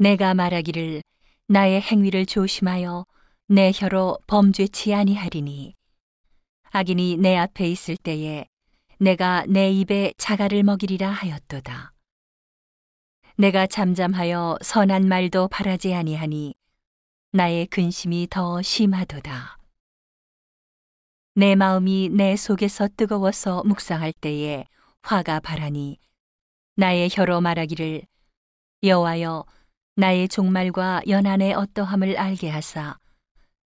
내가 말하기를 나의 행위를 조심하여 내 혀로 범죄치 아니하리니 악인이 내 앞에 있을 때에 내가 내 입에 자갈을 먹이리라 하였도다. 내가 잠잠하여 선한 말도 바라지 아니하니 나의 근심이 더 심하도다. 내 마음이 내 속에서 뜨거워서 묵상할 때에 화가 바라니 나의 혀로 말하기를 여호와여 나의 종말과 연한의 어떠함을 알게 하사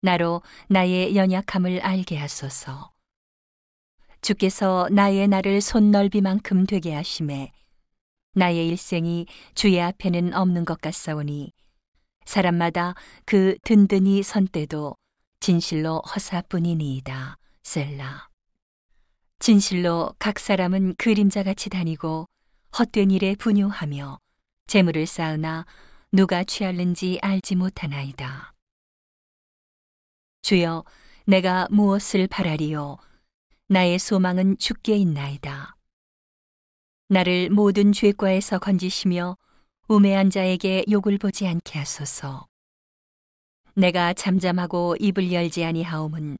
나로 나의 연약함을 알게 하소서. 주께서 나의 날을 손넓이만큼 되게 하심에 나의 일생이 주의 앞에는 없는 것 같사오니 사람마다 그 든든히 선 때도 진실로 허사뿐이니이다. 셀라. 진실로 각 사람은 그림자같이 다니고 헛된 일에 분유하며 재물을 쌓으나 누가 취할는지 알지 못하나이다. 주여, 내가 무엇을 바라리요? 나의 소망은 주께 있나이다. 나를 모든 죄과에서 건지시며 우매한 자에게 욕을 보지 않게 하소서. 내가 잠잠하고 입을 열지 아니하옴은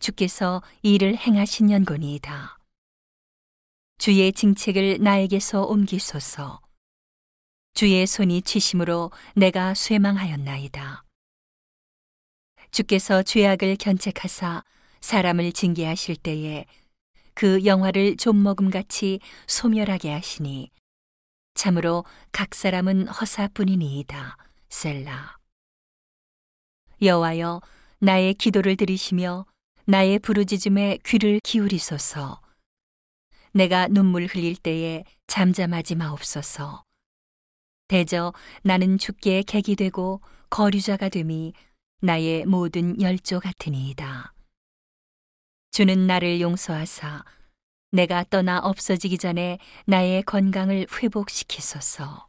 주께서 이를 행하신 연고니이다. 주의 징책을 나에게서 옮기소서. 주의 손이 치심으로 내가 쇠망하였나이다. 주께서 죄악을 견책하사 사람을 징계하실 때에 그 영화를 좀먹음같이 소멸하게 하시니 참으로 각 사람은 허사뿐이니이다. 셀라. 여호와여 나의 기도를 들으시며 나의 부르짖음에 귀를 기울이소서. 내가 눈물 흘릴 때에 잠잠하지 마옵소서. 대저 나는 주께 객이 되고 거류자가 됨이 나의 모든 열조 같으니이다. 주는 나를 용서하사 내가 떠나 없어지기 전에 나의 건강을 회복시키소서.